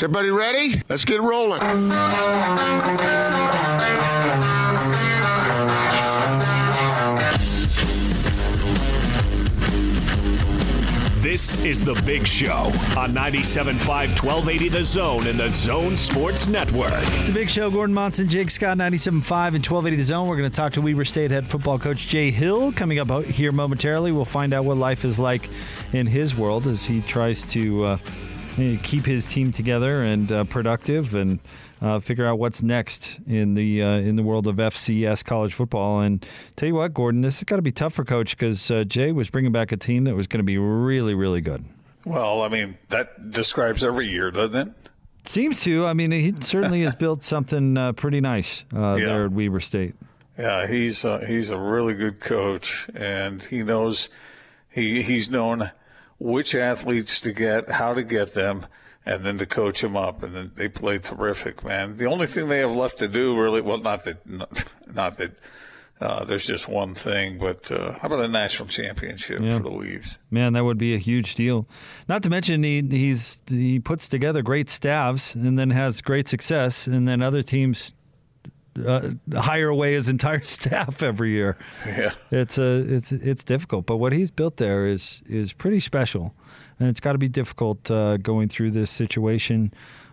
Is everybody ready? Let's get rolling. This is The Big Show on 97.5 1280 The Zone and The Zone Sports Network. It's The Big Show. Gordon Monson, Jake Scott, 97.5 and 1280 The Zone. We're going to talk to Weber State head football coach Jay Hill coming up here momentarily. We'll find out what life is like in his world as he tries to uh, keep his team together and uh, productive and uh, figure out what's next in the uh, in the world of FCS college football. And tell you what, Gordon, this has got to be tough for coach because uh, Jay was bringing back a team that was going to be really, really good. Well, I mean that describes every year, doesn't it? Seems to. I mean, he certainly has built something uh, pretty nice uh, yeah. there at Weber State. Yeah, he's uh, he's a really good coach, and he knows he he's known which athletes to get, how to get them, and then to coach them up. And then they play terrific, man. The only thing they have left to do, really, well, not that, not, that. Uh, there's just one thing, but uh, how about a national championship yeah. for the Weaves? Man, that would be a huge deal. Not to mention he he's he puts together great staffs and then has great success, and then other teams uh, hire away his entire staff every year. Yeah, it's a it's it's difficult, but what he's built there is is pretty special and it's got to be difficult uh, going through this situation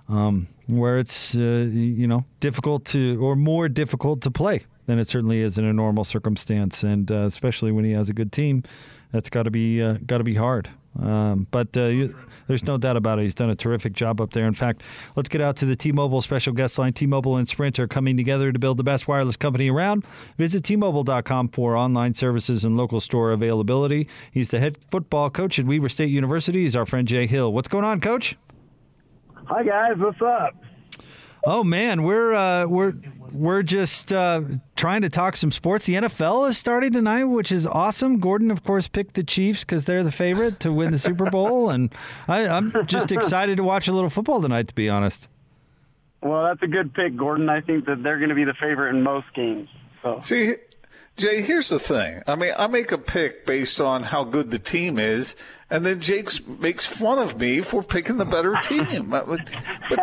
um, where it's uh, you know difficult to or more difficult to play than it certainly is in a normal circumstance, and uh, especially when he has a good team, that's got to be uh, got to be hard. Um, but uh, you, there's no doubt about it. He's done a terrific job up there. In fact, let's get out to the T-Mobile special guest line. T-Mobile and Sprint are coming together to build the best wireless company around. Visit T-Mobile.com for online services and local store availability. He's the head football coach at Weber State University. He's our friend Jay Hill. What's going on, Coach? Hi guys, what's up? Oh man, we're uh, we're we're just uh, trying to talk some sports. The NFL is starting tonight, which is awesome. Gordon, of course, picked the Chiefs because they're the favorite to win the Super Bowl, and I, am just excited to watch a little football tonight. To be honest. Well, that's a good pick, Gordon. I think that they're going to be the favorite in most games. So. See, Jay, here's the thing. I mean, I make a pick based on how good the team is, and then Jake makes fun of me for picking the better team. but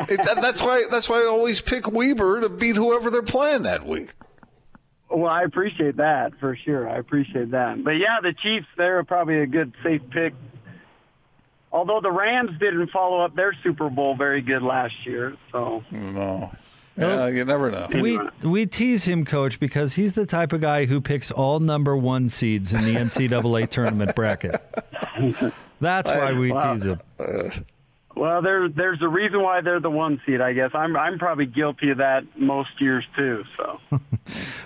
it, that's why that's why I always pick Weber to beat whoever they're playing that week. Well, I appreciate that for sure. I appreciate that. But yeah, the Chiefs, they're probably a good safe pick. Although the Rams didn't follow up their Super Bowl very good last year, so no. Yeah, you never know. We we tease him, coach, because he's the type of guy who picks all number one seeds in the NCAA tournament bracket. That's why we tease him. Well, there, there's a reason why they're the one seed, I guess. I'm, I'm probably guilty of that most years too. So,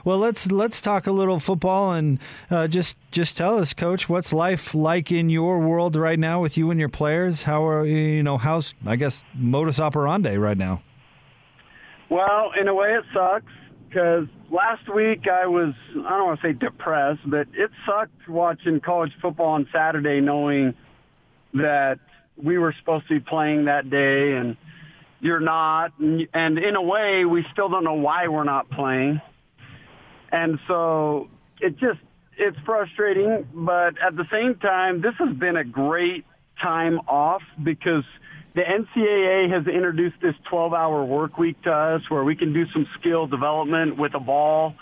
well, let's let's talk a little football and uh, just just tell us, Coach, what's life like in your world right now with you and your players? How are you know how's I guess modus operandi right now? Well, in a way, it sucks because last week I was, I don't want to say depressed, but it sucked watching college football on Saturday knowing that we were supposed to be playing that day and you're not. And in a way, we still don't know why we're not playing. And so it just, it's frustrating, but at the same time, this has been a great time off because – the NCAA has introduced this 12-hour work week to us where we can do some skill development with a ball,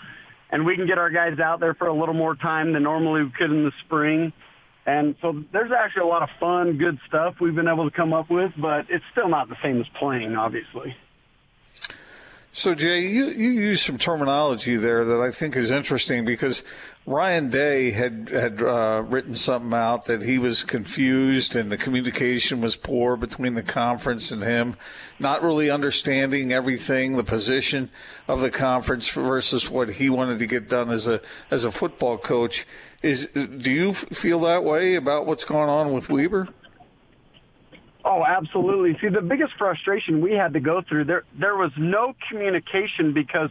and we can get our guys out there for a little more time than normally we could in the spring. And so there's actually a lot of fun, good stuff we've been able to come up with, but it's still not the same as playing, obviously. So, Jay, you, you use some terminology there that I think is interesting because Ryan Day had had uh, written something out that he was confused and the communication was poor between the conference and him, not really understanding everything, the position of the conference versus what he wanted to get done as a as a football coach. Is do you feel that way about what's going on with Weber? Oh, absolutely. See, the biggest frustration we had to go through there there was no communication because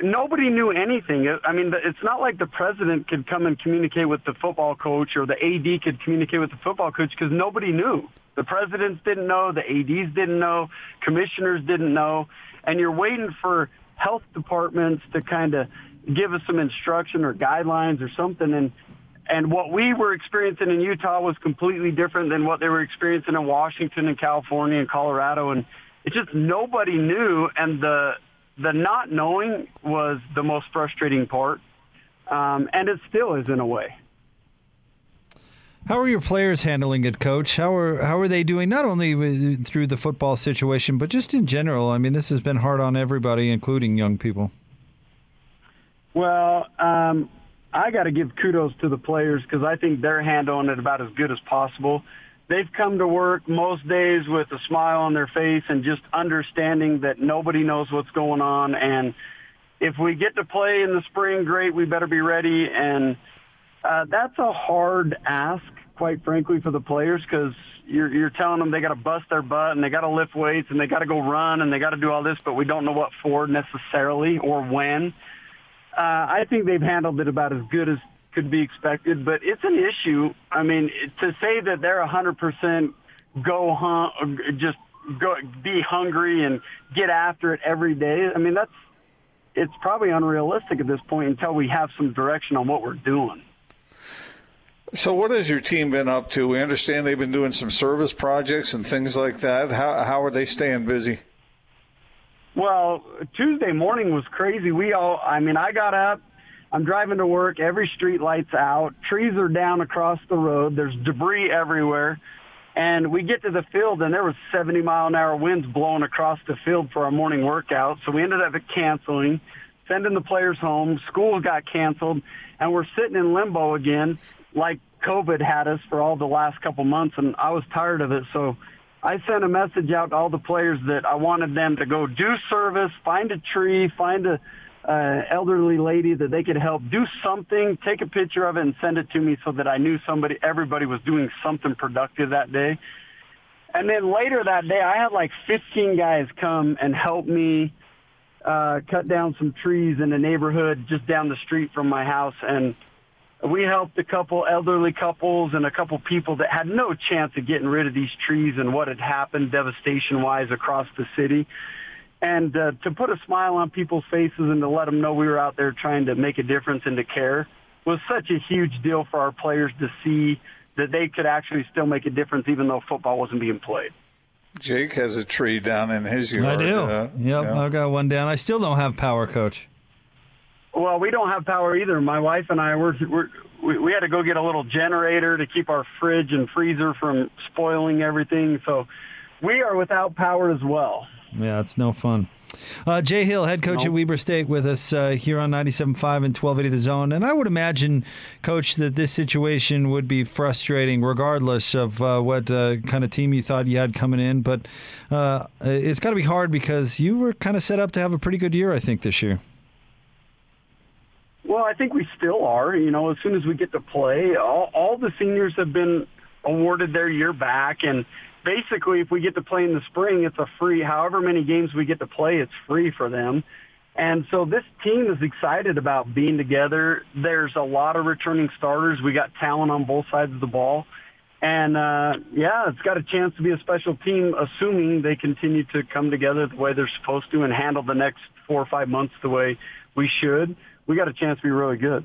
nobody knew anything. I mean, it's not like the president could come and communicate with the football coach or the AD could communicate with the football coach because nobody knew. The presidents didn't know, the ADs didn't know, commissioners didn't know, and you're waiting for health departments to kind of give us some instruction or guidelines or something and and what we were experiencing in Utah was completely different than what they were experiencing in Washington and California and Colorado. And it just nobody knew, and the the not knowing was the most frustrating part, um, and it still is in a way. How are your players handling it, Coach? How are how are they doing? Not only through the football situation, but just in general. I mean, this has been hard on everybody, including young people. Well, um, I got to give kudos to the players because I think they're handling it about as good as possible. They've come to work most days with a smile on their face and just understanding that nobody knows what's going on. And if we get to play in the spring, great. We better be ready. And uh, that's a hard ask, quite frankly, for the players because you're, you're telling them they got to bust their butt and they got to lift weights and they got to go run and they got to do all this, but we don't know what for necessarily or when. Uh, I think they've handled it about as good as could be expected, but it's an issue. I mean, to say that they're 100% go hung, just go be hungry and get after it every day. I mean, that's it's probably unrealistic at this point until we have some direction on what we're doing. So, what has your team been up to? We understand they've been doing some service projects and things like that. How how are they staying busy? Well, Tuesday morning was crazy. We all, I mean, I got up. I'm driving to work. Every street light's out. Trees are down across the road. There's debris everywhere. And we get to the field, and there was 70 mile an hour winds blowing across the field for our morning workout. So we ended up canceling, sending the players home. School got canceled, and we're sitting in limbo again like COVID had us for all the last couple months, and I was tired of it. So I sent a message out to all the players that I wanted them to go do service, find a tree, find a uh, elderly lady that they could help, do something, take a picture of it, and send it to me so that I knew somebody, everybody was doing something productive that day. And then later that day, I had like 15 guys come and help me uh, cut down some trees in the neighborhood just down the street from my house. And we helped a couple elderly couples and a couple people that had no chance of getting rid of these trees and what had happened devastation-wise across the city. And uh, to put a smile on people's faces and to let them know we were out there trying to make a difference and to care was such a huge deal for our players to see that they could actually still make a difference even though football wasn't being played. Jake has a tree down in his yard. I do. Uh, yep, yeah. I've got one down. I still don't have power, coach. Well, we don't have power either. My wife and I were, were we, we had to go get a little generator to keep our fridge and freezer from spoiling everything. So we are without power as well. Yeah, it's no fun. Uh, Jay Hill, head coach nope. at Weber State, with us uh, here on 97.5 and 1280 The Zone. And I would imagine, coach, that this situation would be frustrating regardless of uh, what uh, kind of team you thought you had coming in. But uh, it's got to be hard because you were kind of set up to have a pretty good year, I think, this year. Well, I think we still are. You know, as soon as we get to play, all, all the seniors have been awarded their year back, and basically, if we get to play in the spring, it's a free. However many games we get to play, it's free for them. And so this team is excited about being together. There's a lot of returning starters. We got talent on both sides of the ball. And uh, yeah, it's got a chance to be a special team, assuming they continue to come together the way they're supposed to and handle the next four or five months the way we should we got a chance to be really good.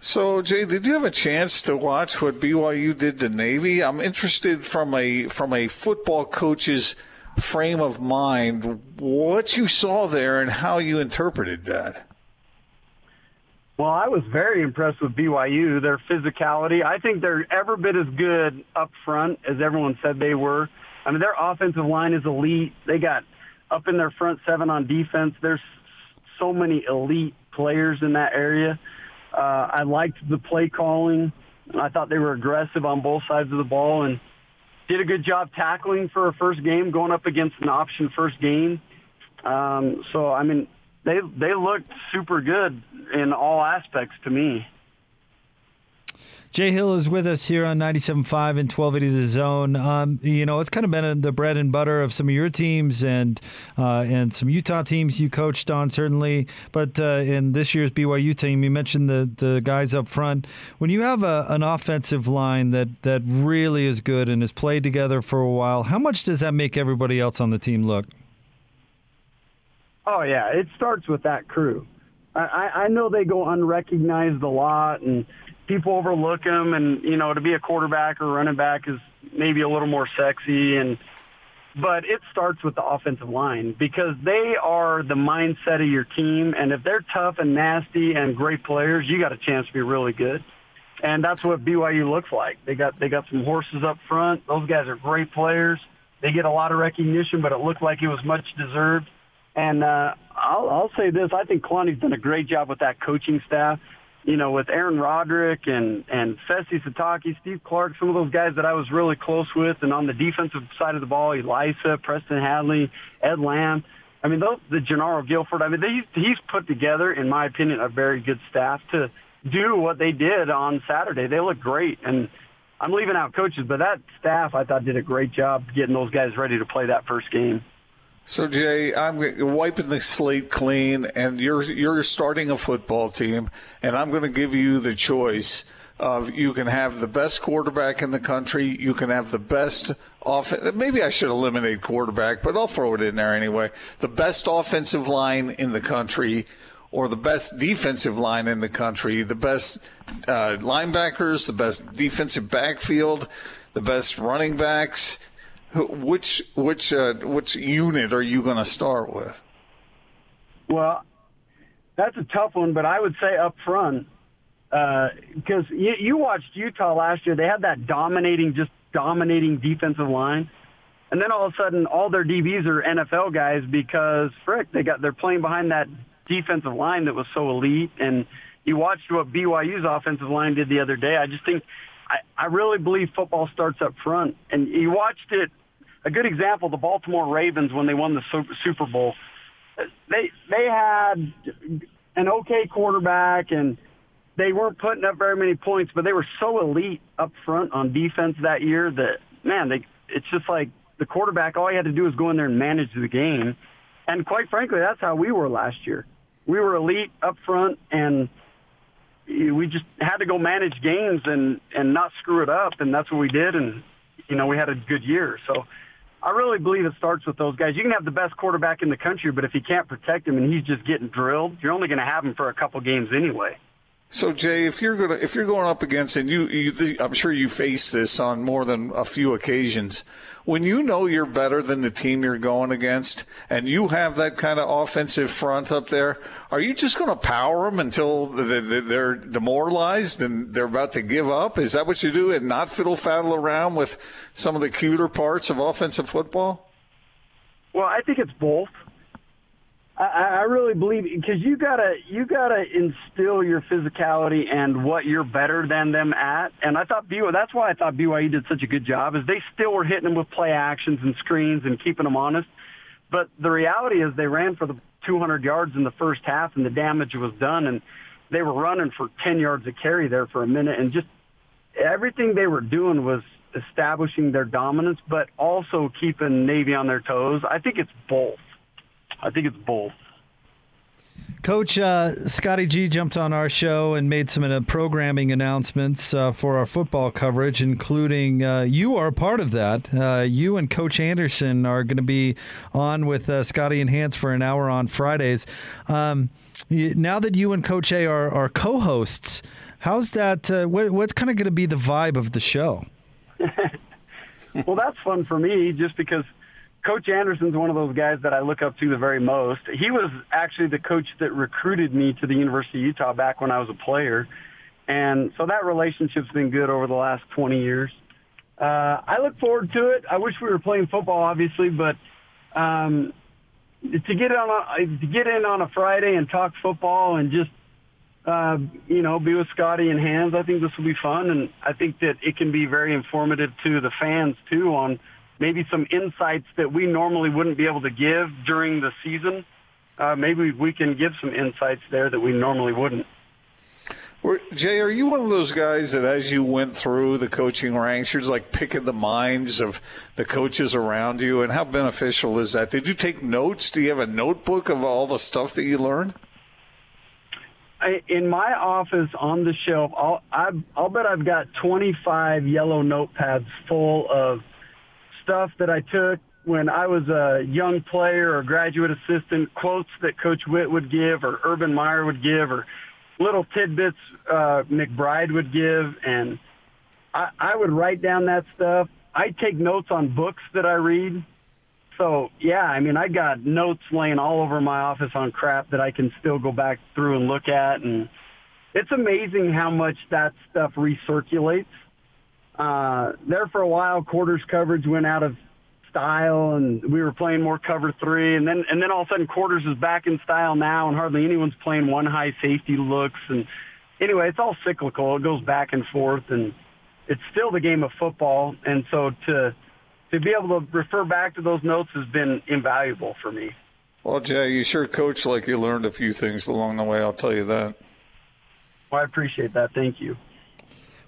So, Jay, did you have a chance to watch what BYU did to Navy? I'm interested from a from a football coach's frame of mind, what you saw there and how you interpreted that. Well, I was very impressed with BYU, their physicality. I think they're ever bit as good up front as everyone said they were. I mean, their offensive line is elite. They got up in their front seven on defense. There's so many elite players in that area. Uh, I liked the play calling. I thought they were aggressive on both sides of the ball and did a good job tackling for a first game, going up against an option first game. Um, so I mean, they they looked super good in all aspects to me. Jay Hill is with us here on 97.5 and 1280 The Zone. Um, you know, it's kind of been the bread and butter of some of your teams and uh, and some Utah teams you coached on, certainly. But uh, in this year's BYU team, you mentioned the, the guys up front. When you have a, an offensive line that, that really is good and has played together for a while, how much does that make everybody else on the team look? Oh, yeah. It starts with that crew. I, I know they go unrecognized a lot, and people overlook them. And you know, to be a quarterback or running back is maybe a little more sexy. And but it starts with the offensive line because they are the mindset of your team. And if they're tough and nasty and great players, you got a chance to be really good. And that's what BYU looks like. They got they got some horses up front. Those guys are great players. They get a lot of recognition, but it looked like it was much deserved. And uh, I'll, I'll say this: I think Kalani's done a great job with that coaching staff. You know, with Aaron Roderick and and Fesi Sitake, Steve Clark, some of those guys that I was really close with, and on the defensive side of the ball, Ilaisa, Preston Hadley, Ed Lamb. I mean, those, the Jernaro Gilford. I mean, they, he's put together, in my opinion, a very good staff to do what they did on Saturday. They look great, and I'm leaving out coaches, but that staff I thought did a great job getting those guys ready to play that first game. So Jay, I'm wiping the slate clean, and you're you're starting a football team, and I'm going to give you the choice of you can have the best quarterback in the country, you can have the best offense. Maybe I should eliminate quarterback, but I'll throw it in there anyway. The best offensive line in the country, or the best defensive line in the country, the best uh, linebackers, the best defensive backfield, the best running backs which which uh, which unit are you going to start with? Well, that's a tough one, but I would say up front because uh, you, you watched Utah last year. They had that dominating, just dominating defensive line, and then all of a sudden, all their DBs are NFL guys because frick, they got they're playing behind that defensive line that was so elite. And you watched what BYU's offensive line did the other day. I just think I, I really believe football starts up front. And you watched it. A good example: the Baltimore Ravens when they won the Super Bowl. Uh, they they had an okay quarterback and they weren't putting up very many points, but they were so elite up front on defense that year that man, they it's just like the quarterback. All he had to do was go in there and manage the game. And quite frankly, that's how we were last year. We were elite up front and we just had to go manage games and and not screw it up, and that's what we did. And you know, we had a good year. So I really believe it starts with those guys. You can have the best quarterback in the country, but if you can't protect him and he's just getting drilled, you're only going to have him for a couple games anyway. So Jay, if you're going if you're going up against and you, you I'm sure you face this on more than a few occasions when you know you're better than the team you're going against and you have that kind of offensive front up there, are you just going to power them until they're demoralized and they're about to give up? Is that what you do and not fiddle faddle around with some of the cuter parts of offensive football? Well, I think it's both. I, I really believe because you gotta you gotta instill your physicality and what you're better than them at. And I thought BYU that's why I thought BYU did such a good job is they still were hitting them with play actions and screens and keeping them honest. But the reality is they ran for the 200 yards in the first half and the damage was done and they were running for 10 yards a carry there for a minute and just everything they were doing was establishing their dominance but also keeping Navy on their toes. I think it's both. I think it's both. Coach uh, Scotty G jumped on our show and made some uh, programming announcements uh, for our football coverage, including uh, you are part of that. Uh, you and Coach Anderson are going to be on with uh, Scotty and Hans for an hour on Fridays. Um, now that you and Coach A are, are co hosts, how's that? What, what's kind of going to be the vibe of the show? well, that's fun for me just because Coach Anderson's one of those guys that I look up to the very most. He was actually the coach that recruited me to the University of Utah back when I was a player. And so that relationship's been good over the last 20 years. Uh, I look forward to it. I wish we were playing football, obviously, but um, to get on a, to get in on a Friday and talk football and just uh, you know be with Scotty and Hans, I think this will be fun, and I think that it can be very informative to the fans too on maybe some insights that we normally wouldn't be able to give during the season. Uh, maybe we can give some insights there that we normally wouldn't. Jay, are you one of those guys that as you went through the coaching ranks, you're like picking the minds of the coaches around you? And how beneficial is that? Did you take notes? Do you have a notebook of all the stuff that you learned? I, in my office on the shelf, I'll, I, I'll bet I've got 25 yellow notepads full of stuff that I took when I was a young player or graduate assistant, quotes that Coach Whitt would give or Urban Meyer would give or little tidbits uh, McBride would give. And I, I would write down that stuff. I take notes on books that I read. So yeah, I mean, I got notes laying all over my office on crap that I can still go back through and look at. And it's amazing how much that stuff recirculates. Uh, there for a while, quarters coverage went out of style and we were playing more cover three and then and then all of a sudden quarters is back in style now and hardly anyone's playing one high safety looks and anyway it's all cyclical. It goes back and forth and it's still the game of football and so to to be able to refer back to those notes has been invaluable for me. Well jay you sure coach like you learned a few things along the way i'll tell you that. Well i appreciate that. Thank you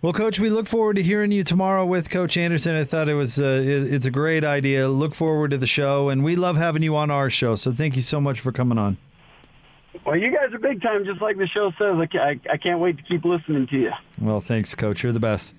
well, Coach, we look forward to hearing you tomorrow with Coach Anderson. I thought it was uh, it's a great idea. Look forward to the show, and we love having you on our show. So thank you so much for coming on. Well, you guys are big time, just like the show says. I, I can't wait to keep listening to you. Well, thanks, Coach. You're the best.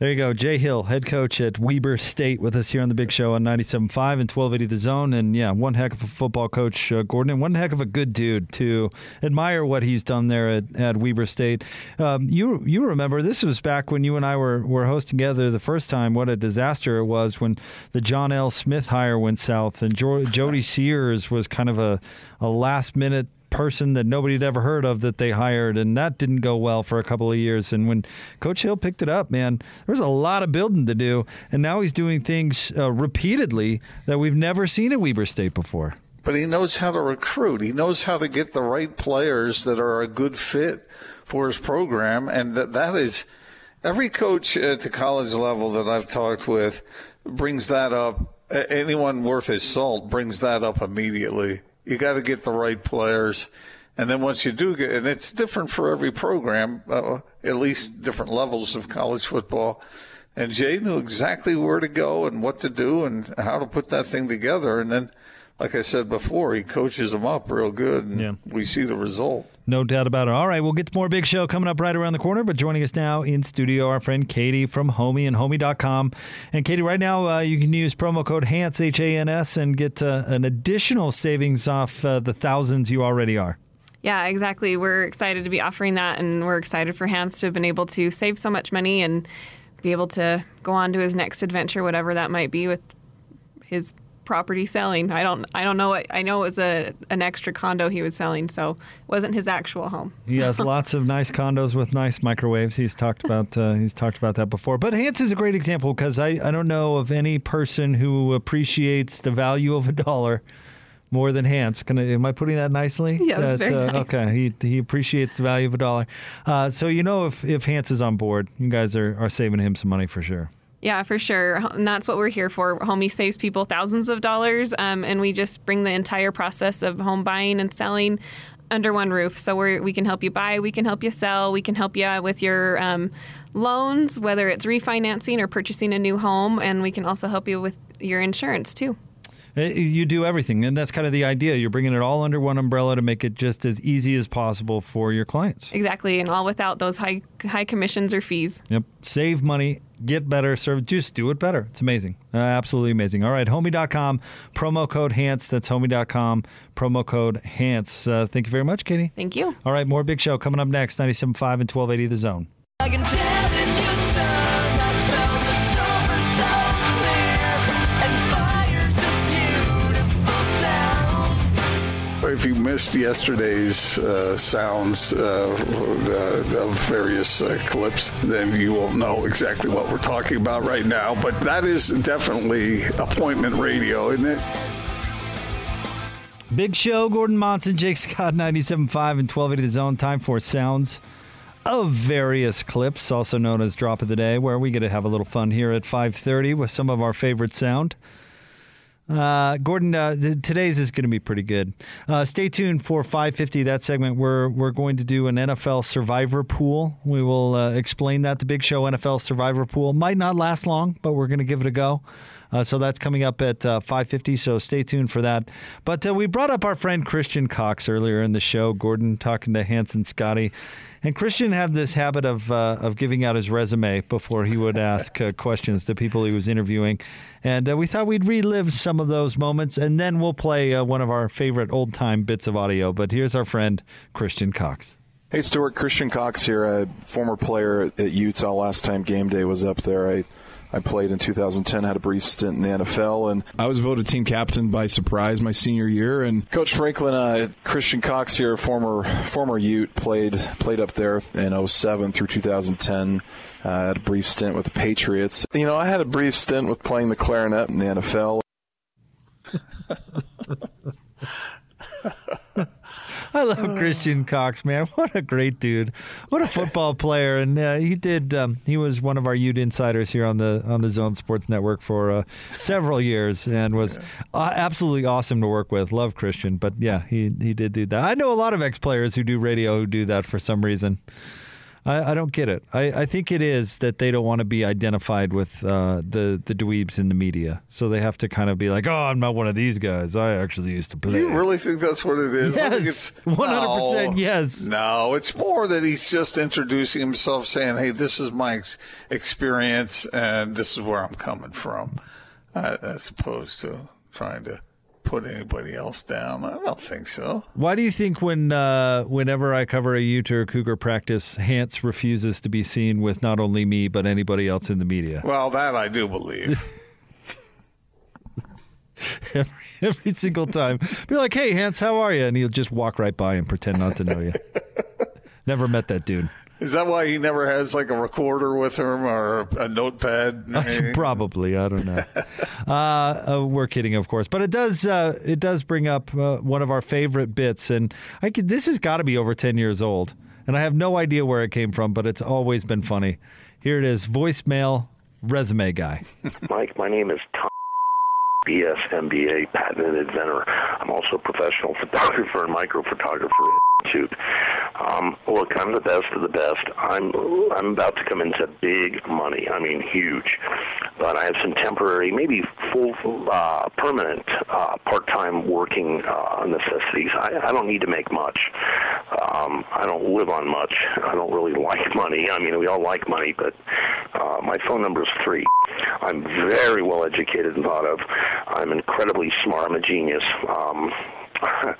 There you go. Jay Hill, head coach at Weber State, with us here on the big show on 97.5 and 1280 The Zone. And yeah, one heck of a football coach, uh, Gordon, and one heck of a good dude to admire what he's done there at, at Weber State. Um, you you remember, this was back when you and I were, were hosting together the first time, what a disaster it was when the John L. Smith hire went south and jo- Jody Sears was kind of a, a last minute person that nobody had ever heard of that they hired, and that didn't go well for a couple of years. And when Coach Hill picked it up, man, there was a lot of building to do, and now he's doing things uh, repeatedly that we've never seen at Weber State before. But he knows how to recruit. He knows how to get the right players that are a good fit for his program, and that that is every coach at the college level that I've talked with brings that up. Anyone worth his salt brings that up immediately you got to get the right players. And then once you do get, and it's different for every program, uh, at least different levels of college football. And Jay knew exactly where to go and what to do and how to put that thing together. And then, like I said before, he coaches them up real good, and yeah. we see the result. No doubt about it. All right, we'll get to more Big Show coming up right around the corner. But joining us now in studio, our friend Katie from Homie and Homie.com. And Katie, right now uh, you can use promo code HANS, H A N S, and get uh, an additional savings off uh, the thousands you already are. Yeah, exactly. We're excited to be offering that, and we're excited for Hans to have been able to save so much money and be able to go on to his next adventure, whatever that might be, with his property selling. I don't I don't know what I know it was a an extra condo he was selling, so it wasn't his actual home. He has lots of nice condos with nice microwaves. He's talked about uh, he's talked about that before. But Hans is a great example because I, I don't know of any person who appreciates the value of a dollar more than Hans. Can I, am I putting that nicely? Yeah, that's very uh, nice. Okay, he he appreciates the value of a dollar. Uh, so you know if if Hans is on board, you guys are, are saving him some money for sure. Yeah, for sure. And that's what we're here for. Homie saves people thousands of dollars, um, and we just bring the entire process of home buying and selling under one roof. So we we can help you buy, we can help you sell, we can help you with your um, loans, whether it's refinancing or purchasing a new home, and we can also help you with your insurance too. Uh, you do everything, and that's kind of the idea. You're bringing it all under one umbrella to make it just as easy as possible for your clients. Exactly, and all without those high high commissions or fees. Yep, save money, get better, serve, just do it better. It's amazing, uh, absolutely amazing. All right, homie.com promo code Hans. That's homie.com promo code Hans. Uh, thank you very much, Katie. Thank you. All right, more big show coming up next. 97.5 and 1280 The Zone. If you missed yesterday's uh, sounds uh, uh, of various clips, then you will know exactly what we're talking about right now. But that is definitely appointment radio, isn't it? Big show, Gordon Monson, Jake Scott, 97.5 and 1280 The Zone. Time for sounds of various clips, also known as Drop of the Day, where we get to have a little fun here at 5.30 with some of our favorite sound. Uh, Gordon, uh, today's is going to be pretty good. Uh, stay tuned for 550. That segment, we're we're going to do an NFL Survivor Pool. We will uh, explain that the Big Show NFL Survivor Pool might not last long, but we're going to give it a go. Uh, so that's coming up at uh, 5:50. So stay tuned for that. But uh, we brought up our friend Christian Cox earlier in the show. Gordon talking to Hanson Scotty, and Christian had this habit of uh, of giving out his resume before he would ask uh, questions to people he was interviewing, and uh, we thought we'd relive some of those moments, and then we'll play uh, one of our favorite old time bits of audio. But here's our friend Christian Cox. Hey, Stuart, Christian Cox here, a former player at Utah. Last time game day was up there, I I played in 2010, had a brief stint in the NFL, and I was voted team captain by surprise my senior year. And Coach Franklin, uh, Christian Cox here, former former Ute, played played up there in 07 through 2010. Uh, had a brief stint with the Patriots. You know, I had a brief stint with playing the clarinet in the NFL. I love Christian Cox, man. What a great dude. What a football player. And uh, he did. Um, he was one of our Ute insiders here on the on the Zone Sports Network for uh, several years, and was uh, absolutely awesome to work with. Love Christian, but yeah, he he did do that. I know a lot of ex players who do radio who do that for some reason. I, I don't get it. I, I think it is that they don't want to be identified with uh, the the dweebs in the media, so they have to kind of be like, "Oh, I'm not one of these guys. I actually used to play." You really think that's what it is? Yes, 100% No. yes. No, it's more that he's just introducing himself, saying, "Hey, this is my ex- experience, and this is where I'm coming from," uh, as opposed to trying to put anybody else down. I don't think so. Why do you think when uh, whenever I cover a Ute or Cougar practice, Hans refuses to be seen with not only me but anybody else in the media? Well, that I do believe. every, every single time, be like, "Hey, Hans, how are you?" And he'll just walk right by and pretend not to know you. Never met that dude. Is that why he never has like a recorder with him or a notepad? Probably, I don't know. uh, uh, we're kidding, of course, but it does uh, it does bring up uh, one of our favorite bits, and I could, this has got to be over ten years old, and I have no idea where it came from, but it's always been funny. Here it is, voicemail resume guy. Mike, my name is Tom. BS MBA patent inventor. I'm also a professional photographer and micro institute. Um, look, I'm the best of the best. I'm I'm about to come into big money. I mean, huge. But I have some temporary, maybe full, uh, permanent, uh, part-time working uh, necessities. I, I don't need to make much. Um, I don't live on much. I don't really like money. I mean, we all like money, but uh, my phone number is three. I'm very well educated and thought of. I'm incredibly smart. I'm a genius. Um,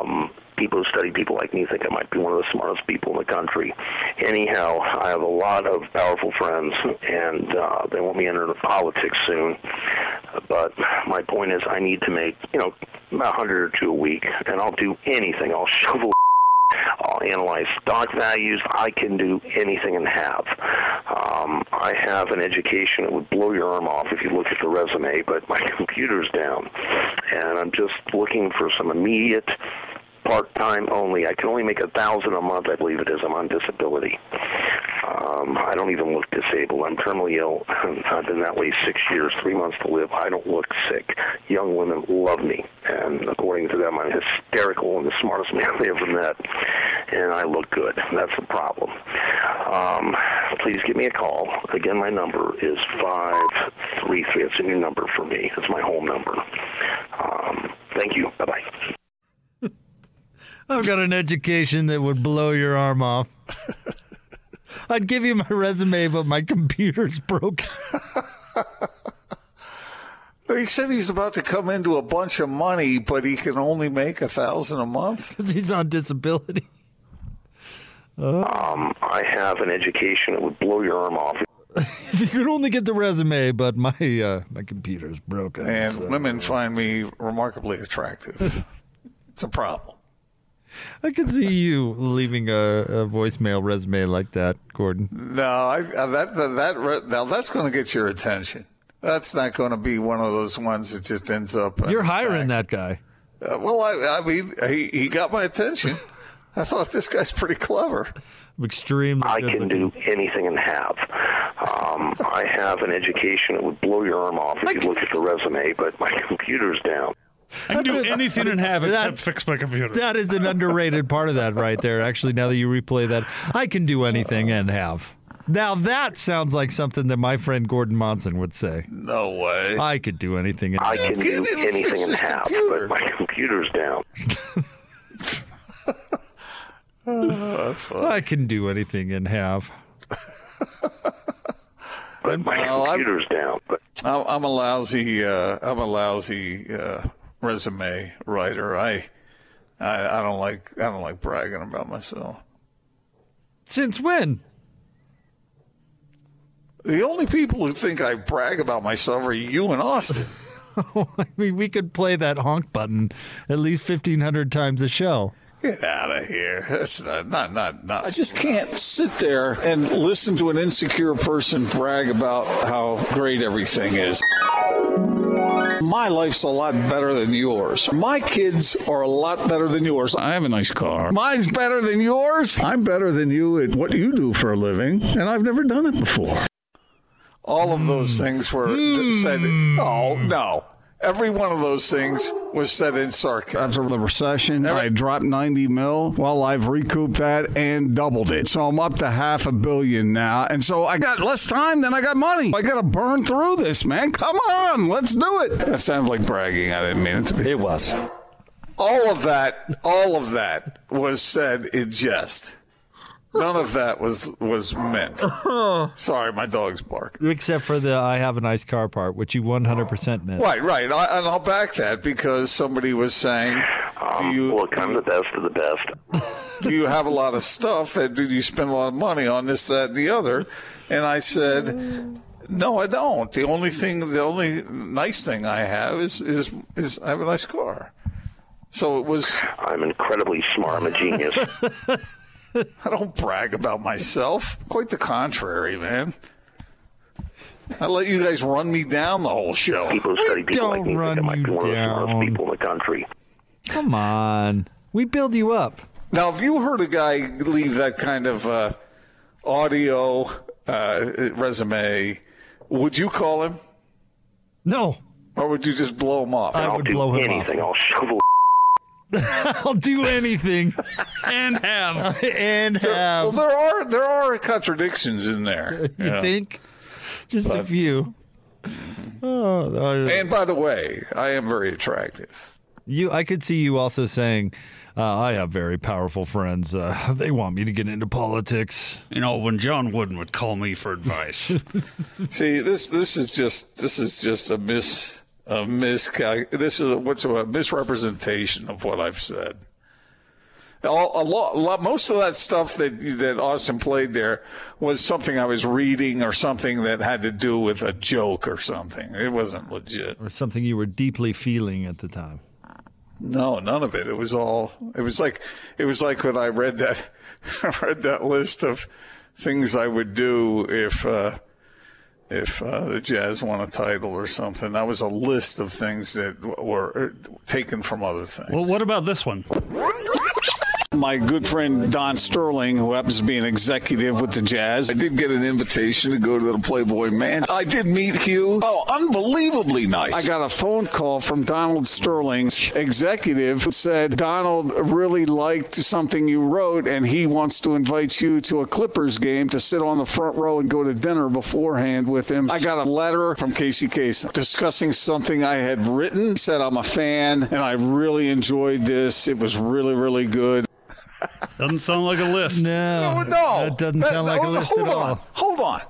um, people who study people like me think I might be one of the smartest people in the country. Anyhow, I have a lot of powerful friends, and uh, they want me into politics soon. But my point is, I need to make you know a hundred or two a week, and I'll do anything. I'll shovel I'll analyze stock values. I can do anything and have. Um, I have an education that would blow your arm off if you look at the resume, but my computer's down, and I'm just looking for some immediate part-time only. I can only make a thousand a month, I believe it is. I'm on disability. Um, I don't even look disabled. I'm terminally ill. I've been that way six years, three months to live. I don't look sick. Young women love me, and according to them, I'm hysterical and the smartest man they ever met. And I look good. That's the problem. Um, please give me a call. Again, my number is five three three. It's a new number for me. It's my home number. Um, thank you. Bye bye. I've got an education that would blow your arm off. I'd give you my resume, but my computer's broken. He said he's about to come into a bunch of money, but he can only make a thousand a month. because he's on disability. Um, I have an education that would blow your arm off. If you could only get the resume, but my uh, my computer's broken. And so- women find me remarkably attractive. it's a problem. I can see you leaving a, a voicemail resume like that, Gordon. No, I, uh, that that, that now that's going to get your attention. That's not going to be one of those ones that just ends up. You're hiring stack. that guy. Uh, well, I, I mean, he, he got my attention. I thought this guy's pretty clever. I'm extremely. I can do anything and have. Um, I have an education that would blow your arm off if you look at the resume, but my computer's down. I can do That's anything and have That- except fix my computer. That is an underrated part of that right there. Actually, now that you replay that, I can do anything and have. Now that sounds like something that my friend Gordon Monson would say. No way. I could do anything. In I can do anything fix in his half, but my computer's down. I can do anything in half. But my Well, I'm- computer's down. But I'm, I'm a lousy. Uh, I'm a lousy uh, resume writer. I, I, I don't like. I don't like bragging about myself. Since when? The only people who think I brag about myself are you and Austin. I mean, we could play that honk button at least 1,500 times a show. Get out of here. That's not, not, not, not. I just can't sit there and listen to an insecure person brag about how great everything is. My life's a lot better than yours. My kids are a lot better than yours. I have a nice car. Mine's better than yours. I'm better than you at what you do for a living, and I've never done it before. All of those things were said. Hmm. Oh, no. Every one of those things was said in sarcasm. After the recession, I dropped 90 mil. Well, I've recouped that and doubled it. So I'm up to half a billion now. And so I got less time than I got money. I got to burn through this, man. Come on, let's do it. That sounds like bragging. I didn't mean it to be. It was. All of that, all of that was said in jest. None of that was was meant. Sorry, my dog's bark. Except for the I have a nice car part, which you 100% meant. Right, right, I, and I'll back that because somebody was saying, "Do um, you look, I'm the best of the best. do you have a lot of stuff, and do you spend a lot of money on this, that, and the other?" And I said, "No, I don't. The only thing, the only nice thing I have is is is I have a nice car." So it was. I'm incredibly smart. I'm a genius. I don't brag about myself. Quite the contrary, man. I let you guys run me down the whole show. People study people don't me run I might be you one of the down. smartest people in the country. Come on. We build you up. Now, if you heard a guy leave that kind of uh, audio uh, resume, would you call him, No. or would you just blow him off? I I'll would do blow him anything. I'll shovel. I'll do anything And have. and well, have. there are there are contradictions in there. You Yeah. think? Just a few. Oh, And by the way, I am very attractive. you. I could see you also saying, uh, "I have very powerful friends. Uh, they want me to get into politics." You know, when John Wooden would call me for advice. See, this this is just this is just a mis a miscal. This is a, what's a misrepresentation of what I've said. All, a lot, a lot, most of that stuff that that Austin played there was something I was reading or something that had to do with a joke or something. It wasn't legit. Or something you were deeply feeling at the time. No, none of it. It was all. It was like it was like when I read that I read that list of things I would do if uh, if uh, the Jazz won a title or something. That was a list of things that were uh, taken from other things. well, what about this one? My good friend Don Sterling, who happens to be an executive with the Jazz, I did get an invitation to go to the Playboy Man. I did meet Hugh. Oh, unbelievably nice. I got a phone call from Donald Sterling's executive who said Donald really liked something you wrote and he wants to invite you to a Clippers game to sit on the front row and go to dinner beforehand with him. I got a letter from Casey Kasem discussing something I had written. He said I'm a fan and I really enjoyed this. It was really, really good. Doesn't sound like a list. No, no, no. that doesn't That- sound like a list hold at on, all. Hold on.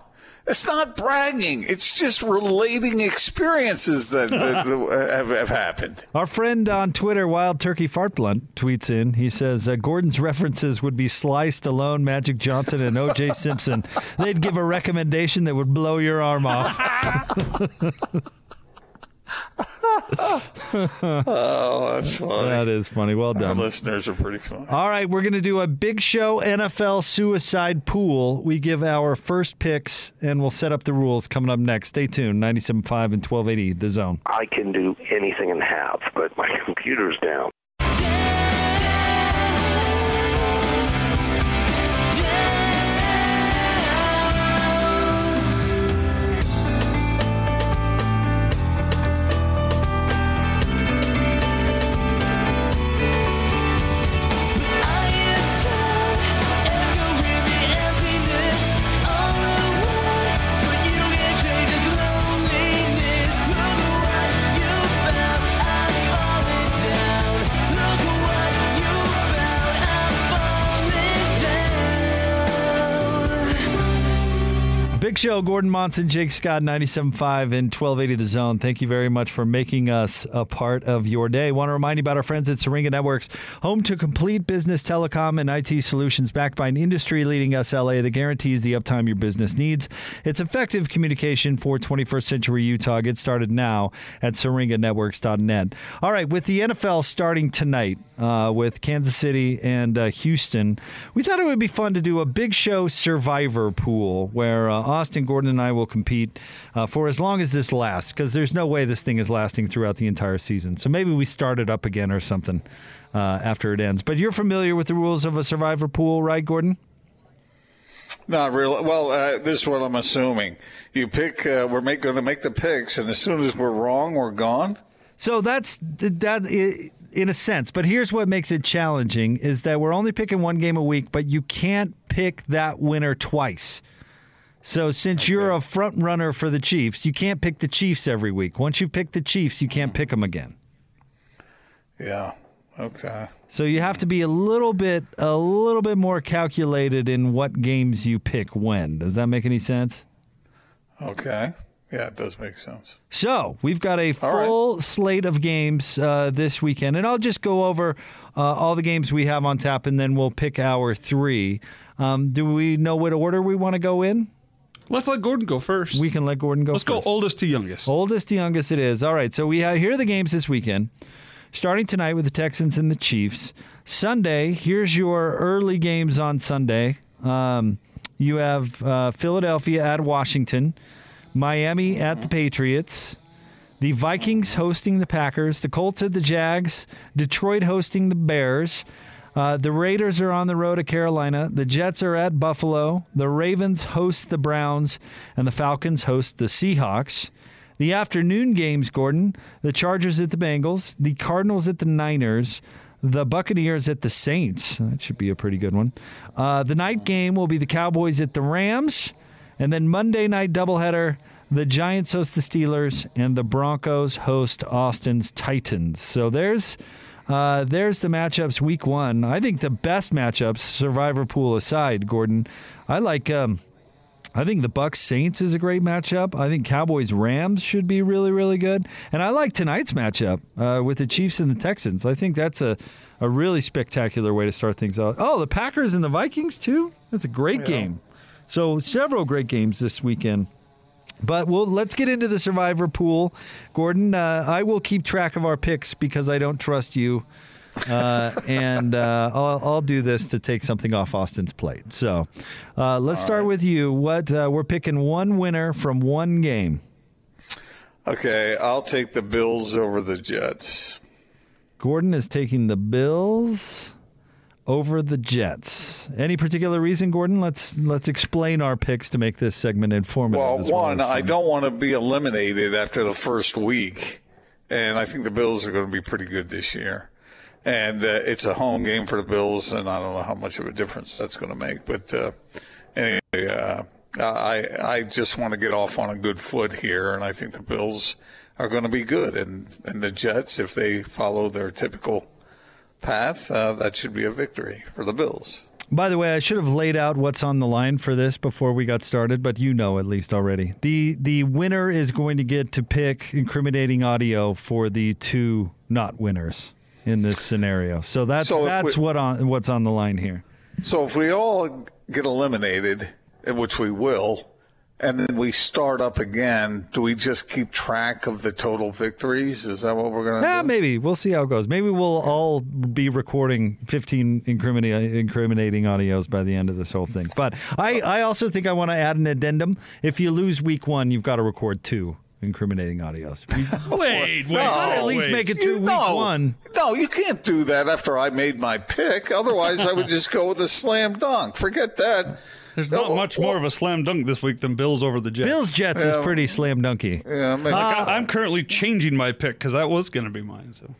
It's not bragging. It's just relating experiences that, that have, have happened. Our friend on Twitter, Wild Turkey Fart Blunt, tweets in. He says uh, Gordon's references would be Sly Stallone, Magic Johnson, and O.J. Simpson. They'd give a recommendation that would blow your arm off. Oh, that's funny. that is funny. Well Our done. listeners are pretty funny. All right, we're going to do a big show NFL suicide pool. We give our first picks and we'll set up the rules coming up next. Stay tuned. 97.5 and 1280, The Zone. I can do anything in half, but my computer's down. Big Show, Gordon Monson, Jake Scott, 97.5 and 1280 The Zone. Thank you very much for making us a part of your day. Want to remind you about our friends at Syringa Networks, home to complete business telecom and IT solutions backed by an industry leading SLA that guarantees the uptime your business needs. It's effective communication for 21st century Utah. Get started now at syringanetworks.net. All right, with the NFL starting tonight uh, with Kansas City and uh, Houston, we thought it would be fun to do a Big Show survivor pool where uh, Austin, Gordon, and I will compete uh, for as long as this lasts because there's no way this thing is lasting throughout the entire season. So maybe we start it up again or something uh, after it ends. But you're familiar with the rules of a survivor pool, right, Gordon? Not really. Well, uh, this is what I'm assuming. You pick. Uh, we're make, going to make the picks, and as soon as we're wrong, we're gone. So that's that in a sense. But here's what makes it challenging: is that we're only picking one game a week, but you can't pick that winner twice. So since okay. you're a front runner for the Chiefs, you can't pick the Chiefs every week. Once you pick the Chiefs, you can't pick them again. Yeah. Okay. So you have to be a little bit a little bit more calculated in what games you pick when. Does that make any sense? Okay. Yeah, it does make sense. So we've got a full right. slate of games uh, this weekend, and I'll just go over uh, all the games we have on tap, and then we'll pick our three. Um, do we know what order we want to go in? Let's let Gordon go first. We can let Gordon go Let's first. go oldest to youngest. Oldest to youngest it is. All right. So we have, here are the games this weekend. Starting tonight with the Texans and the Chiefs. Sunday, here's your early games on Sunday. Um, you have uh, Philadelphia at Washington, Miami at the Patriots, the Vikings hosting the Packers, the Colts at the Jags, Detroit hosting the Bears, uh, the Raiders are on the road to Carolina. The Jets are at Buffalo. The Ravens host the Browns, and the Falcons host the Seahawks. The afternoon games, Gordon, the Chargers at the Bengals, the Cardinals at the Niners, the Buccaneers at the Saints. That should be a pretty good one. Uh, the night game will be the Cowboys at the Rams. And then Monday night doubleheader, the Giants host the Steelers, and the Broncos host Austin's Titans. So there's uh, there's the matchups week one. I think the best matchups, Survivor Pool aside, Gordon. I like. Um, I think the Bucks Saints is a great matchup. I think Cowboys Rams should be really really good, and I like tonight's matchup uh, with the Chiefs and the Texans. I think that's a a really spectacular way to start things out. Oh, the Packers and the Vikings too. That's a great yeah. game. So several great games this weekend. But we'll let's get into the survivor pool, Gordon. Uh, I will keep track of our picks because I don't trust you, uh, and uh, I'll, I'll, do this to take something off Austin's plate. So uh, let's All start right. with you. What uh, we're picking one winner from one game. Okay, I'll take the Bills over the Jets. Gordon is taking the Bills over the Jets. Any particular reason, Gordon? Let's let's explain our picks to make this segment informative. Well, one, I don't want to be eliminated after the first week, and I think the Bills are going to be pretty good this year. And uh, it's a home game for the Bills, and I don't know how much of a difference that's going to make. But uh, anyway, uh, I I just want to get off on a good foot here, and I think the Bills are going to be good, and and the Jets, if they follow their typical path, uh, that should be a victory for the Bills. By the way, I should have laid out what's on the line for this before we got started, but you know at least already. The the winner is going to get to pick incriminating audio for the two not winners in this scenario. So that's so that's we, what on what's on the line here. So if we all get eliminated, which we will, and then we start up again. Do we just keep track of the total victories? Is that what we're going to yeah, do? maybe. We'll see how it goes. Maybe we'll all be recording 15 incriminating, incriminating audios by the end of this whole thing. But I, I also think I want to add an addendum. If you lose week one, you've got to record two incriminating audios. wait, wait. No, at least wait. make it through you, week no, one. No, you can't do that after I made my pick. Otherwise, I would just go with a slam dunk. Forget that. There's not much more of a slam dunk this week than Bills over the Jets. Bills Jets yeah. is pretty slam dunky. Yeah, uh, I'm currently changing my pick because that was going to be mine. So.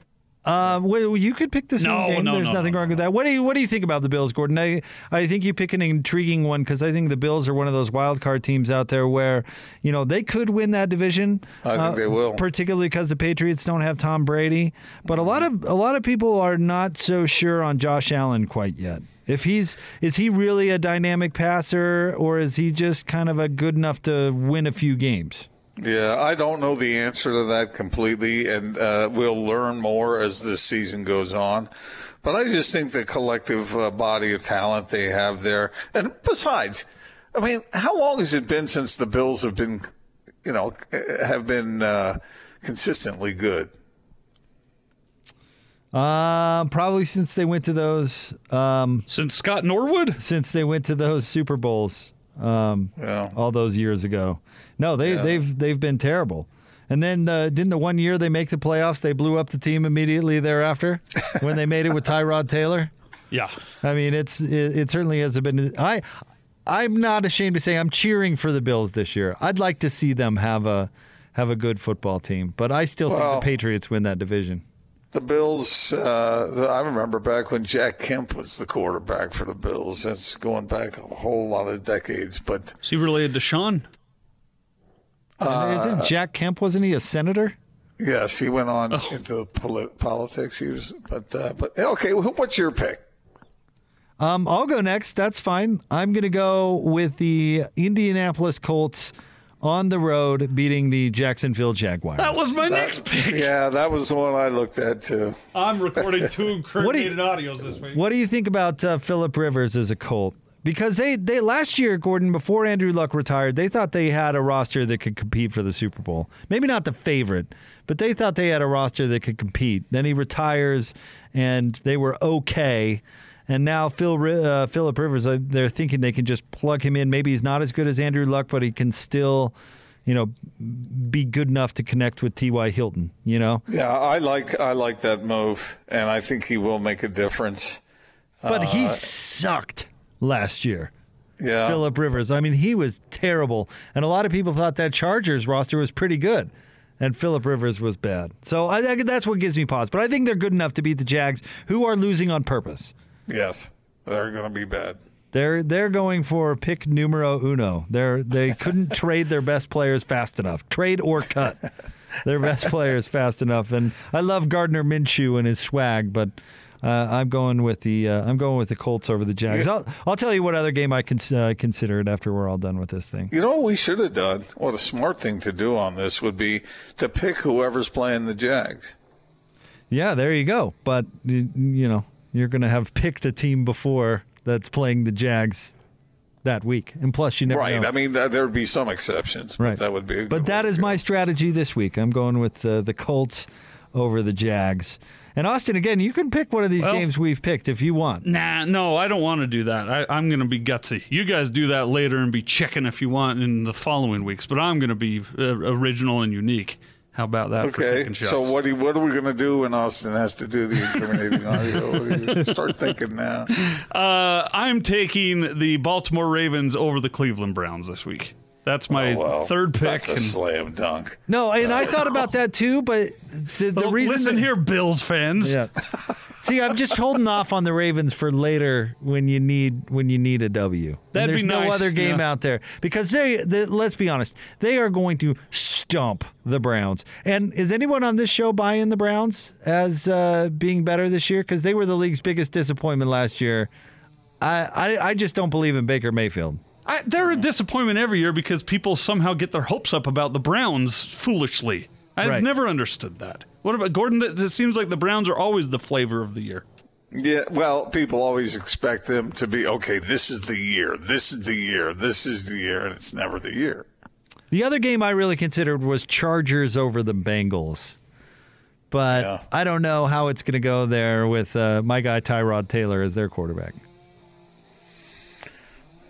Uh, well, you could pick the same no, game. No, There's no, nothing no, wrong with that. What do you What do you think about the Bills, Gordon? I I think you pick an intriguing one because I think the Bills are one of those wild card teams out there where you know they could win that division. I think uh, they will, particularly because the Patriots don't have Tom Brady. But a lot of a lot of people are not so sure on Josh Allen quite yet. If he's is he really a dynamic passer or is he just kind of a good enough to win a few games? Yeah, I don't know the answer to that completely, and uh, we'll learn more as this season goes on. But I just think the collective uh, body of talent they have there, and besides, I mean, how long has it been since the Bills have been, you know, have been uh, consistently good? Uh, probably since they went to those. Um, since Scott Norwood. Since they went to those Super Bowls. Um, yeah. all those years ago. No, they Yeah. they've they've been terrible. And then uh, didn't the one year they make the playoffs, they blew up the team immediately thereafter when they made it with Tyrod Taylor. Yeah. I mean, it's it, it certainly has been. I I'm not ashamed to say I'm cheering for the Bills this year. I'd like to see them have a have a good football team, but I still Well- think the Patriots win that division. The Bills, uh, I remember back when Jack Kemp was the quarterback for the Bills. That's going back a whole lot of decades. But Is he related to Sean? And isn't Jack Kemp wasn't he a senator? yes, he went on into poli- politics. He was, but uh, but okay. What's your pick? Um, I'll go next. That's fine. I'm going to go with the Indianapolis Colts on the road beating the Jacksonville Jaguars. That was my next pick. Yeah, that was the one I looked at too. I'm recording two What do you- audios this week. What do you think about uh, Philip Rivers as a Colt? Because they, they last year, Gordon, before Andrew Luck retired, they thought they had a roster that could compete for the Super Bowl. Maybe not the favorite, but they thought they had a roster that could compete. Then he retires, and they were okay. And now Phil uh, Philip Rivers, uh, they're thinking they can just plug him in. Maybe he's not as good as Andrew Luck, but he can still, you know, be good enough to connect with T.Y. Hilton. You know, Yeah, I like I like that move, and I think he will make a difference. but he Uh, sucked last year. Yeah, Philip Rivers. I mean, he was terrible, and a lot of people thought that Chargers roster was pretty good, and Philip Rivers was bad. So I, I, that's what gives me pause. But I think they're good enough to beat the Jags, who are losing on purpose. Yes, they're going to be bad. They're they're going for pick numero uno. They're they couldn't trade their best players fast enough. Trade or cut their best players fast enough. And I love Gardner Minshew and his swag, but. Uh, I'm going with the uh, I'm going with the Colts over the Jags. I'll, I'll tell you what other game I cons- uh, considered after we're all done with this thing. You know what we should have done? What a smart thing to do on this would be to pick whoever's playing the Jags. Yeah, there you go. But you know, you're going to have picked a team before that's playing the Jags that week, and plus you never right. know. I mean, th- there would be some exceptions, but Right. that would be. A good but that one is to my strategy this week. I'm going with uh, the Colts over the Jags. And Austin, again, you can pick one of these Well- games we've picked if you want. Nah, no, I don't want to do that. I, I'm going to be gutsy. You guys do that later and be chicken if you want in the following weeks, but I'm going to be uh, original and unique. How about that Okay, taking shots? so what, do what are we going to do when Austin has to do the incriminating audio? Start thinking now. Uh, I'm taking the Baltimore Ravens over the Cleveland Browns this week. That's my Oh, well, third pick. That's a and- slam dunk. No, and I thought about that too, but the, the Well, reason listen that- here, Bills fans. Yeah. See, I'm just holding off on the Ravens for later when you need when you need a W. That'd there's be no nice, other game yeah. out there because they, they. Let's be honest, they are going to stomp the Browns. And is anyone on this show buying the Browns as uh, being better this year? Because they were the league's biggest disappointment last year. I, I I just don't believe in Baker Mayfield. I, they're a disappointment every year because people somehow get their hopes up about the Browns foolishly. I've Right. never understood that. What about Gordon? It it seems like the Browns are always the flavor of the year. Yeah, well, people always expect them to be okay. This is the year. This is the year. This is the year, and it's never the year. The other game I really considered was Chargers over the Bengals. But Yeah. I don't know how it's going to go there with uh, my guy Tyrod Taylor as their quarterback.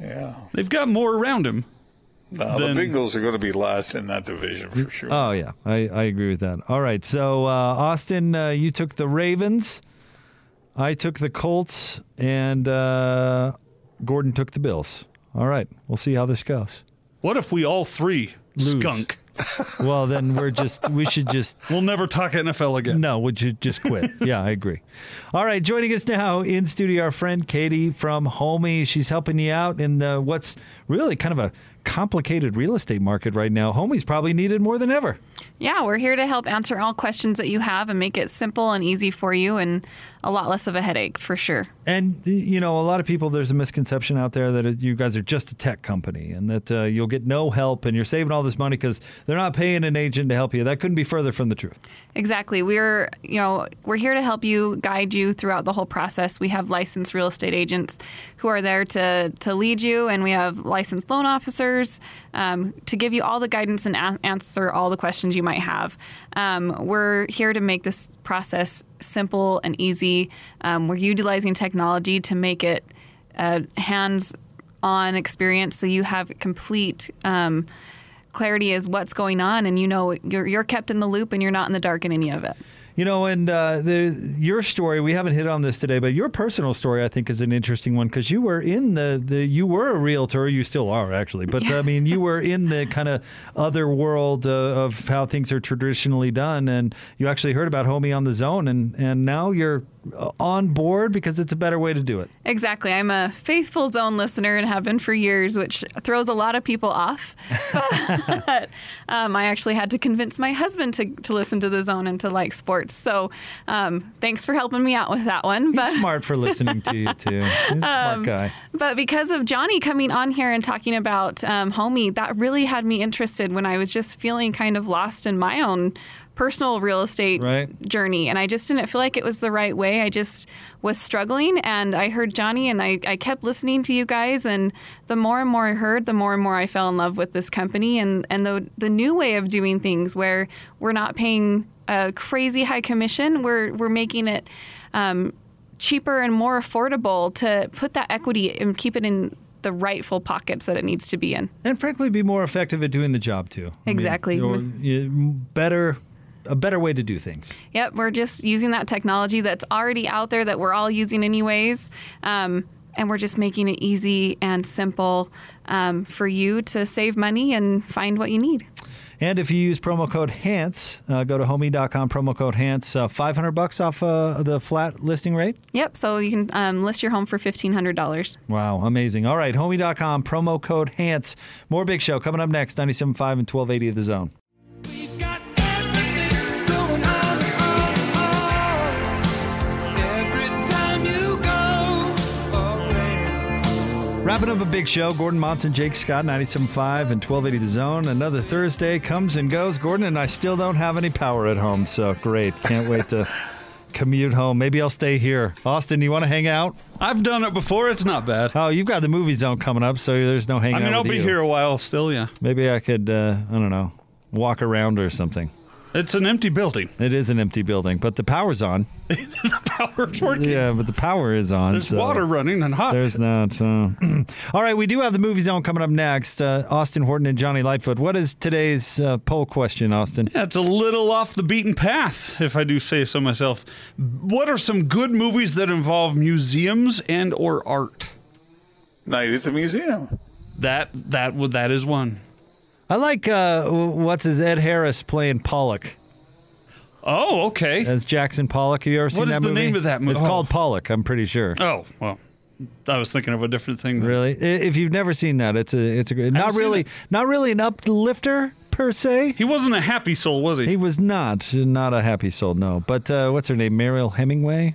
Yeah. They've got more around him. No, Then- the Bengals are going to be last in that division for sure. Oh yeah, I, I agree with that. All right, so uh, Austin, uh, you took the Ravens, I took the Colts, and uh, Gordon took the Bills. All right, we'll see how this goes. What if we all three Lose. skunk? Well, then we're just we should just We'll never talk NFL again. no, we should just quit. Yeah, I agree. All right, joining us now in studio, our friend Katie from Homie. She's helping you out in the, what's really kind of a complicated real estate market right now. homie's probably needed more than ever. Yeah, we're here to help answer all questions that you have and make it simple and easy for you and a lot less of a headache for sure. And you know, a lot of people there's a misconception out there that you guys are just a tech company and that uh, you'll get no help and you're saving all this money because they're not paying an agent to help you. That couldn't be further from the truth. Exactly. We're, you know, we're here to help you, guide you throughout the whole process. We have licensed real estate agents who are there to to lead you, and we have licensed loan officers um, to give you all the guidance and a- answer all the questions you might have. Um, we're here to make this process simple and easy. Um, we're utilizing technology to make it a hands-on experience, so you have complete. Um, clarity is what's going on and you know you're, you're kept in the loop and you're not in the dark in any of it You know, and uh, the, your story, we haven't hit on this today, but your personal story, I think, is an interesting one because you were in the, the, you were a realtor, you still are actually, but I mean, you were in the kind of other world uh, of how things are traditionally done. And you actually heard about Homie on the Zone, and, and now you're on board because it's a better way to do it. exactly i'm a faithful zone listener and have been for years which throws a lot of people off but um, i actually had to convince my husband to, to listen to the zone and to like sports so um, thanks for helping me out with that one but He's smart for listening to you, too. He's a smart guy. But because of Johnny coming on here and talking about um, Homie, that really had me interested when I was just feeling kind of lost in my own personal real estate Right. journey. And I just didn't feel like it was the right way. I just was struggling. And I heard Johnny and I, I kept listening to you guys. And the more and more I heard, the more and more I fell in love with this company and, and the, the new way of doing things where we're not paying a crazy high commission, we're, we're making it. Um, cheaper and more affordable to put that equity and keep it in the rightful pockets that it needs to be in. And frankly, be more effective at doing the job, too. I mean, Exactly. you- better, a better way to do things. Yep, we're just using that technology that's already out there that we're all using anyways. Um, and we're just making it easy and simple um, for you to save money and find what you need. And if you use promo code HANTS, uh, go to homie.com, promo code HANTS, uh, 500 bucks off uh, the flat listing rate. Yep, so you can um, list your home for $1,500. Wow, amazing. All right, homie.com, promo code HANTS. More Big Show coming up next, 97.5 and 1280 of the zone. Wrapping up a big show, Gordon Monson, Jake Scott, 97.5 and 1280 The Zone. Another Thursday comes and goes, Gordon, and I still don't have any power at home, so great. Can't wait to commute home. Maybe I'll stay here. Austin, you want to hang out? I've done it before. It's not bad. Oh, you've got the movie zone coming up, so there's no hanging I mean, I'll be you. here a while still, yeah. Maybe I could, uh, I don't know, walk around or something. It's an empty building. It is an empty building, but the power's on. The power's working. Yeah, but the power is on. There's so water running and hot. There's that. Uh, all right, we do have the movie zone coming up next. Uh, Austin Horton and Johnny Lightfoot. What is today's uh, poll question, Austin? Yeah, it's a little off the beaten path, if I do say so myself. What are some good movies that involve museums and or art? Night at the museum. That that would that is one. I like uh, what's his Ed Harris playing Pollock Oh, okay. as Jackson Pollock. Have you ever seen What is that the name of that movie? It's oh. called Pollock. I'm pretty sure. Oh well, I was thinking of a different thing. then. Really? If you've never seen that, it's a it's a great. Not really, not really an uplifter per se. He wasn't a happy soul, was he? He was not not a happy soul, no. But uh, what's her name? Mariel Hemingway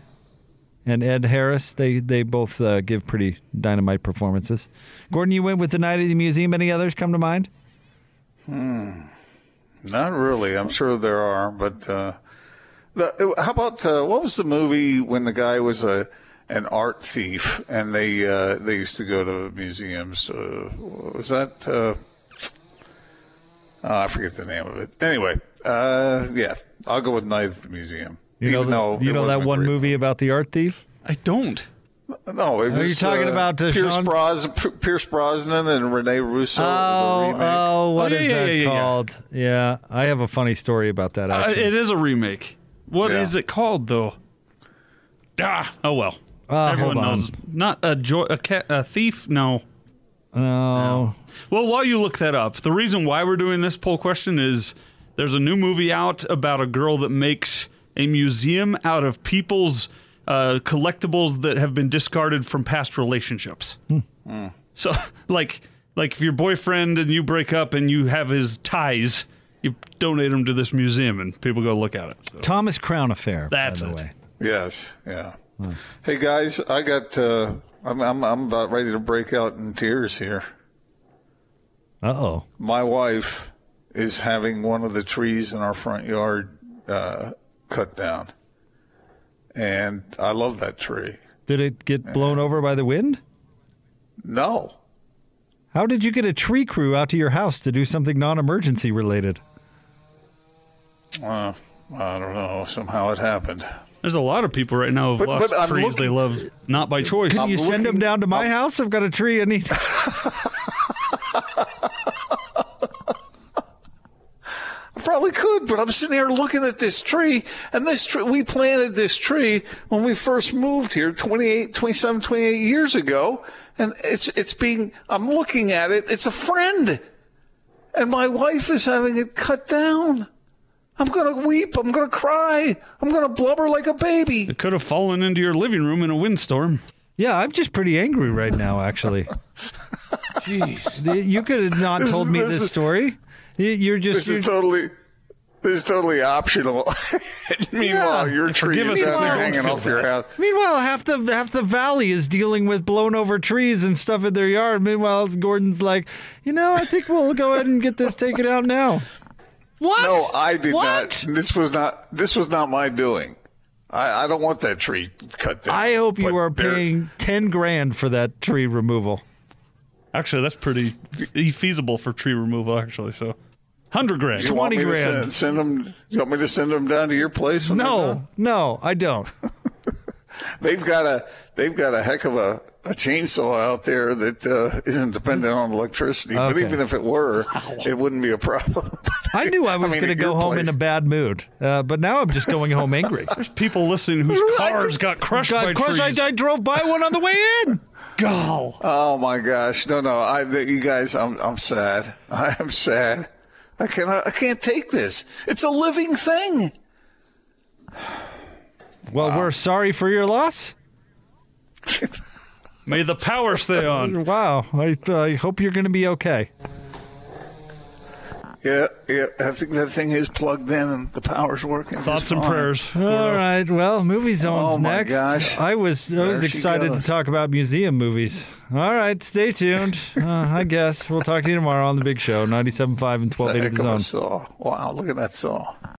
and Ed Harris. They they both uh, give pretty dynamite performances. Gordon, you went with the Night of the Museum. Any others come to mind? Not really. I'm sure there are, but uh, the, how about uh, what was the movie when the guy was a an art thief and they uh, they used to go to museums? Uh, was that? Uh, oh, I forget the name of it. Anyway, uh, yeah, I'll go with Night at the Museum. You know, even the- though you know that one great- movie about the art thief. I don't. No, it Are was, you talking uh, about, uh, Pierce, Bros- P- Pierce Brosnan and Rene Russo? it was a Oh, remake. oh, what Oh, is yeah, yeah, that yeah, yeah, yeah. called? Yeah, I have a funny story about that. Uh, it is a remake. What is Yeah. it called though? Ah, oh well. Uh, Everyone knows. Not a jo- a, ca- a thief. No. no. Well, while you look that up, the reason why we're doing this poll question is there's a new movie out about a girl that makes a museum out of people's uh, collectibles that have been discarded from past relationships. So, like, like if your boyfriend and you break up and you have his ties, you donate them to this museum, and people go look at it. So. Thomas Crown Affair. That's by the it. way. Yes, yeah. Hey guys, I got. Uh, I'm, I'm I'm about ready to break out in tears here. Uh oh. My wife is having one of the trees in our front yard uh, cut down, and I love that tree. Did it get blown over by the wind? No, How did you get a tree crew out to your house to do something non-emergency related? uh, I don't know. Somehow it happened. There's a lot of people right now who've But- lost but I'm trees they love not by choice. Can you send them down to my I'm- house? I've got a tree I need. I probably could, but I'm sitting here looking at this tree, and this tree, we planted this tree when we first moved here 28, 27, 28 years ago, and it's, it's being, I'm looking at it, it's a friend, and my wife is having it cut down. I'm gonna weep, I'm gonna cry, I'm gonna blubber like a baby. It could have fallen into your living room in a windstorm. Yeah, I'm just pretty angry right now. Actually, Jeez. you could have not This told is- me this this is- story. You- You're just This you're, is totally, this is totally optional. Meanwhile, Yeah. your tree Forgive is us out if we there don't hanging off your house. Meanwhile, half the half the valley is dealing with blown over trees and stuff in their yard. Meanwhile, Gordon's like, you know, I think we'll go ahead and get this taken out now. What? No, I did What? not. This was not. This was not my doing. I, I don't want that tree cut down. I hope you But are paying ten grand for that tree removal. Actually, that's pretty feasible for tree removal. Actually, so hundred grand. Do you want 20 me to grand. send, send them? You want me to send them down to your place? No, no, I don't. they've got a they've got a heck of a, a chainsaw out there that uh, isn't dependent on electricity. But even if it were, it wouldn't be a problem. I knew I was mean, going to go home place- in a bad mood, uh, but now I'm just going home angry. There's people listening whose cars just- got crushed Got by crushed. trees. I, I drove by one on the way in. Gall. Oh my gosh! No, no, I, you guys, I'm, I'm sad. I am sad. I cannot, I can't take this. It's a living thing. Well, we're sorry for your loss. May the power stay on. Wow. I, I hope you're going to be okay. Yeah, yeah. I think that thing is plugged in and the power's working. just Thoughts and fine. prayers. All right. Well, movie zone's Oh, my next. gosh. I was I There was excited goes. to talk about museum movies. All right. Stay tuned. Uh, I guess we'll talk to you tomorrow on the Big Show, 97.5 and It's a 1280 The Zone. saw. Wow, look at that saw.